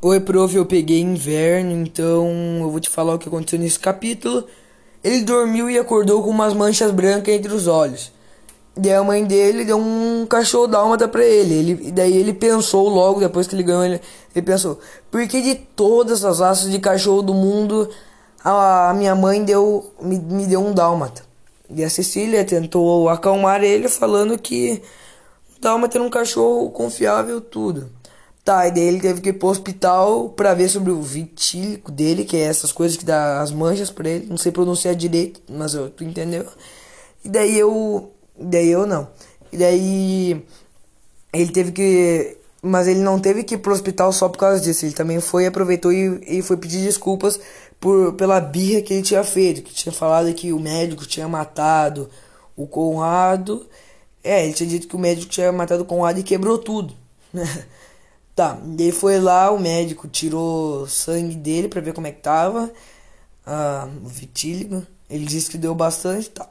Oi, prof, eu peguei inverno, então eu vou te falar o que aconteceu nesse capítulo. Ele dormiu e acordou com umas manchas brancas entre os olhos. Daí a mãe dele deu um cachorro dálmata pra ele. ele. Daí ele pensou logo, depois que ele ganhou, ele, ele pensou: por que de todas as raças de cachorro do mundo a, a minha mãe deu, me, me deu um dálmata? E a Cecília tentou acalmar ele, falando que dálmata era um cachorro confiável, tudo. Tá, e daí ele teve que ir pro hospital pra ver sobre o vitílico dele, que é essas coisas que dá as manchas pra ele. Não sei pronunciar direito, mas eu, tu entendeu? E daí eu. Daí eu não. E daí. Ele teve que. Mas ele não teve que ir pro hospital só por causa disso. Ele também foi, aproveitou e, e foi pedir desculpas por, pela birra que ele tinha feito. Que tinha falado que o médico tinha matado o Conrado. É, ele tinha dito que o médico tinha matado o Conrado e quebrou tudo. Tá, ele foi lá, o médico tirou sangue dele para ver como é que tava. Ah, o vitíligo. Ele disse que deu bastante, tá.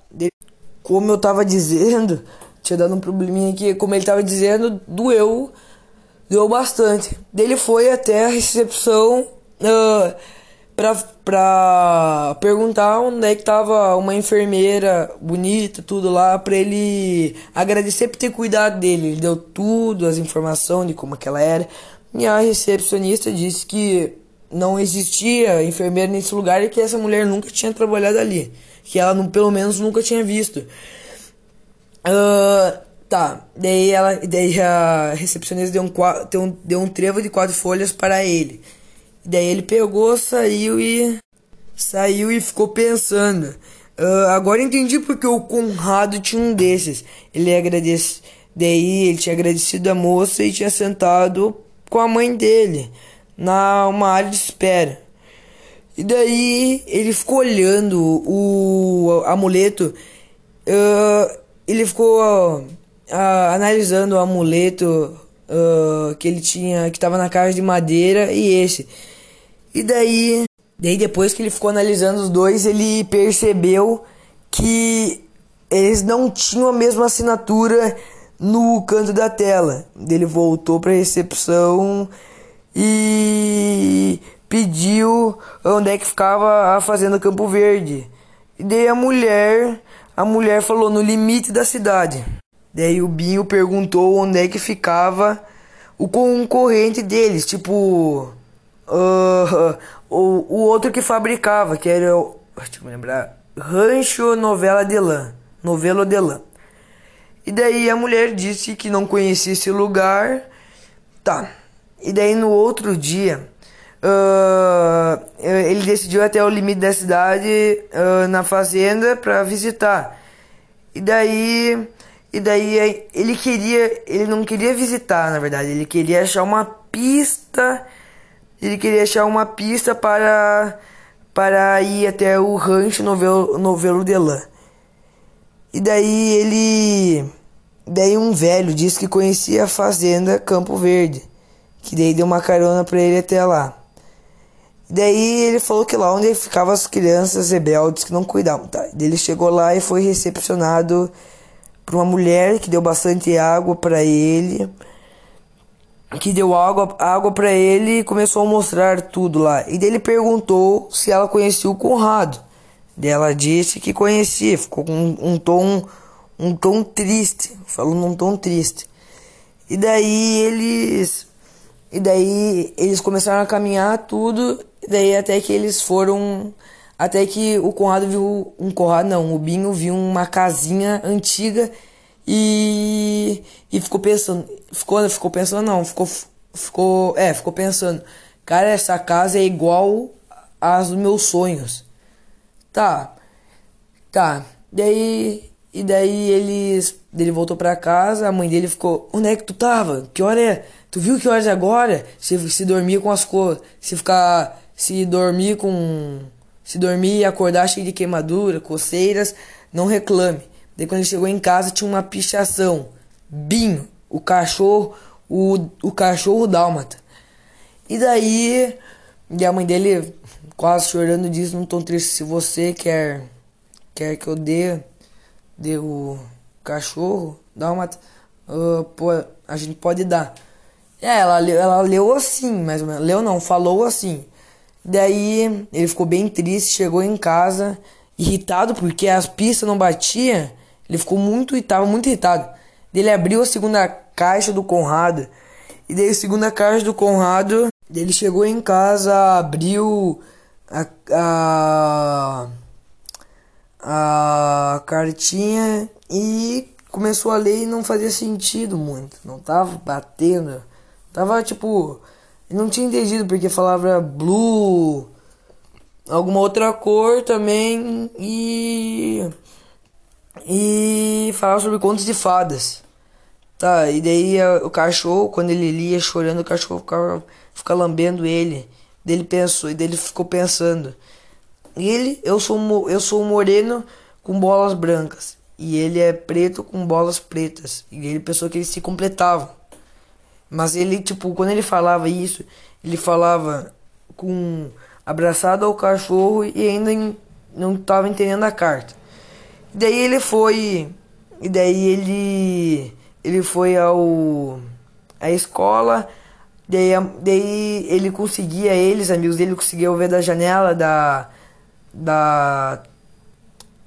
Como eu tava dizendo, tinha dado um probleminha aqui, como ele tava dizendo, doeu, doeu bastante. Ele foi até a recepção pra, pra perguntar onde é que tava uma enfermeira bonita, tudo lá, pra ele agradecer por ter cuidado dele. Ele deu tudo, as informações de como que ela era. E a recepcionista disse que não existia enfermeira nesse lugar e que essa mulher nunca tinha trabalhado ali. Que ela, pelo menos, nunca tinha visto. Uh, tá, daí, ela, daí a recepcionista deu um, deu um, deu um trevo de quatro folhas para ele. Daí ele pegou, saiu e. Saiu e ficou pensando. Uh, agora entendi porque o Conrado tinha um desses. Ele agradece. Daí ele tinha agradecido a moça e tinha sentado com a mãe dele na uma área de espera. E daí ele ficou olhando o amuleto. Uh, ele ficou uh, analisando o amuleto que ele tinha, que estava na caixa de madeira e esse. E daí, daí depois que ele ficou analisando os dois, ele percebeu que eles não tinham a mesma assinatura no canto da tela. Ele voltou para a recepção e pediu onde é que ficava a fazenda Campo Verde. E daí a mulher, a mulher falou no limite da cidade. Daí o Binho perguntou onde é que ficava o concorrente deles, tipo Uh, o, o outro que fabricava, que era o. Deixa eu me lembrar. Rancho Novela de Lã. Novelo de Lã. E daí a mulher disse que não conhecia esse lugar. Tá. E daí no outro dia. Uh, ele decidiu até o limite da cidade uh, na fazenda para visitar. E daí. E daí ele queria. Ele não queria visitar, na verdade. Ele queria achar uma pista ele queria achar uma pista para para ir até o rancho Novelo, Novelo de Lã. E daí ele daí um velho disse que conhecia a fazenda Campo Verde, que daí deu uma carona para ele até lá. E daí ele falou que lá onde ficavam as crianças rebeldes que não cuidavam, tá? Daí ele chegou lá e foi recepcionado por uma mulher que deu bastante água para ele que deu água, água para ele e começou a mostrar tudo lá. E dele perguntou se ela conhecia o Conrado. Ela disse que conhecia, ficou com um, um tom um tom triste, falou num tom triste. E daí eles e daí eles começaram a caminhar tudo, e daí até que eles foram até que o Conrado viu um Conrado não, o Binho viu uma casinha antiga e, e ficou pensando, ficou, ficou pensando não, ficou, ficou, é, ficou pensando, cara, essa casa é igual às dos meus sonhos. Tá, tá, daí, e daí eles, ele voltou pra casa, a mãe dele ficou, onde é que tu tava? Que hora é? Tu viu que horas é agora? Se, se dormir com as cores, se ficar, se dormir com, se dormir e acordar cheio de queimadura, coceiras, não reclame. Daí quando ele chegou em casa tinha uma pichação. Binho, o cachorro, o, o cachorro dálmata. E daí, e a mãe dele quase chorando disse num tom triste, se você quer quer que eu dê, dê o cachorro dálmata, uh, pô, a gente pode dar. É, ela, ela leu assim, mais ou menos. Leu não, falou assim. Daí ele ficou bem triste, chegou em casa, irritado porque as pistas não batiam. Ele ficou muito, estava muito irritado. Ele abriu a segunda caixa do Conrado. E daí a segunda caixa do Conrado, ele chegou em casa, abriu a, a, a cartinha e começou a ler e não fazia sentido muito. Não tava batendo. Tava tipo. Não tinha entendido porque falava blue, alguma outra cor também e. E falava sobre contos de fadas. Tá, e daí o cachorro, quando ele lia chorando, o cachorro ficava, ficava lambendo ele. Dele pensou, e dele ficou pensando. Ele, eu sou eu sou moreno com bolas brancas e ele é preto com bolas pretas. E ele pensou que eles se completavam. Mas ele, tipo, quando ele falava isso, ele falava com abraçado ao cachorro e ainda não estava entendendo a carta. Daí ele foi, e daí ele ele foi ao à escola, daí, daí ele conseguia eles, amigos dele conseguiam ver da janela da da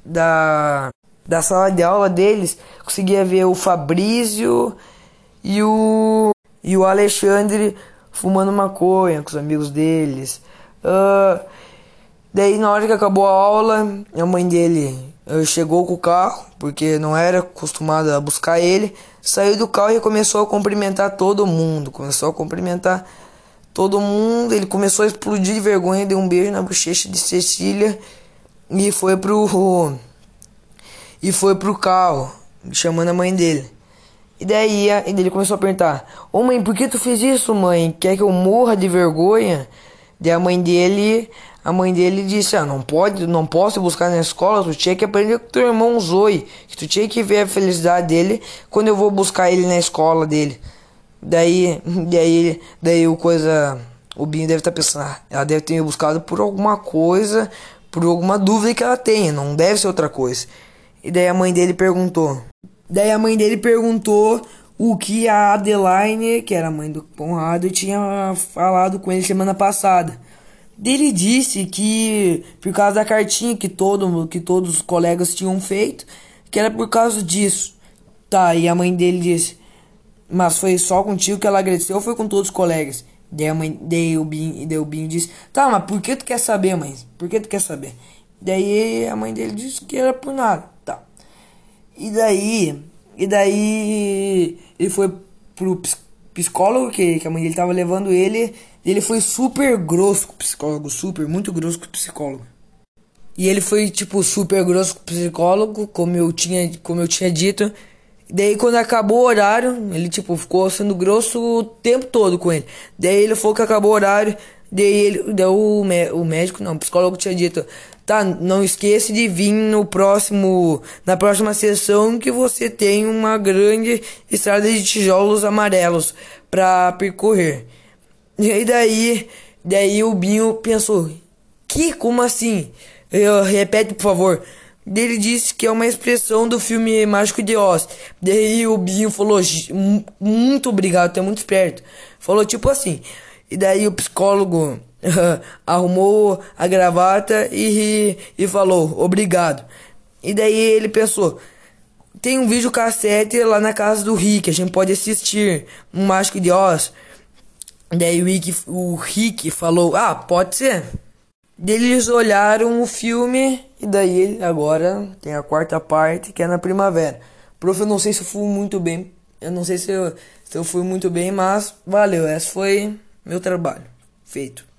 da da sala de aula deles, conseguia ver o Fabrício e o e o Alexandre fumando maconha com os amigos deles. Uh, daí na hora que acabou a aula, a mãe dele chegou com o carro, porque não era acostumada a buscar ele, saiu do carro e começou a cumprimentar todo mundo, começou a cumprimentar todo mundo, ele começou a explodir de vergonha, deu um beijo na bochecha de Cecília e foi pro e foi pro carro, chamando a mãe dele. E daí ele começou a perguntar: Ô mãe, por que tu fez isso, mãe? Quer que eu morra de vergonha? Daí a mãe dele, a mãe dele disse: Ah, não pode, não posso buscar na escola, tu tinha que aprender com teu irmão Zoe, que tu tinha que ver a felicidade dele quando eu vou buscar ele na escola dele. Daí, daí, daí o coisa, o Binho deve estar tá pensando, ah, ela deve ter me buscado por alguma coisa, por alguma dúvida que ela tenha, não deve ser outra coisa. E daí a mãe dele perguntou: Daí a mãe dele perguntou o que a Adeline, que era a mãe do Conrado, tinha falado com ele semana passada. Ele disse que por causa da cartinha que todo que todos os colegas tinham feito, que era por causa disso. Tá, e a mãe dele disse: "Mas foi só contigo que ela agradeceu ou foi com todos os colegas?" Daí a mãe, daí o Binho, daí o Binho disse: "Tá, mas por que tu quer saber, mãe? Por que tu quer saber?" Daí a mãe dele disse que era por nada. Tá. E daí, e daí ele foi pro psicólogo que, que a mãe dele tava levando ele. Ele foi super grosso com o psicólogo, super, muito grosso com o psicólogo. E ele foi tipo super grosso com o psicólogo, como eu tinha, como eu tinha dito. Daí quando acabou o horário, ele tipo ficou sendo grosso o tempo todo com ele. Daí ele falou que acabou o horário, daí ele, daí o, o médico, não, o psicólogo tinha dito: Tá, não esqueça de vir no próximo, na próxima sessão que você tem uma grande estrada de tijolos amarelos para percorrer. E aí daí, daí o Binho pensou: "Que como assim?" Eu, repete, por favor. Ele disse que é uma expressão do filme Mágico de Oz. Daí o Binho falou: "Muito obrigado, tu é muito esperto." Falou tipo assim. E daí o psicólogo arrumou a gravata e, e falou obrigado. E daí ele pensou: tem um vídeo cassete lá na casa do Rick, a gente pode assistir um Mágico de Oz. Daí o Rick, o Rick falou: ah, pode ser. Eles olharam o filme e daí agora tem a quarta parte que é na primavera. Prof, eu não sei se eu fui muito bem, eu não sei se eu, se eu fui muito bem, mas valeu, esse foi meu trabalho feito.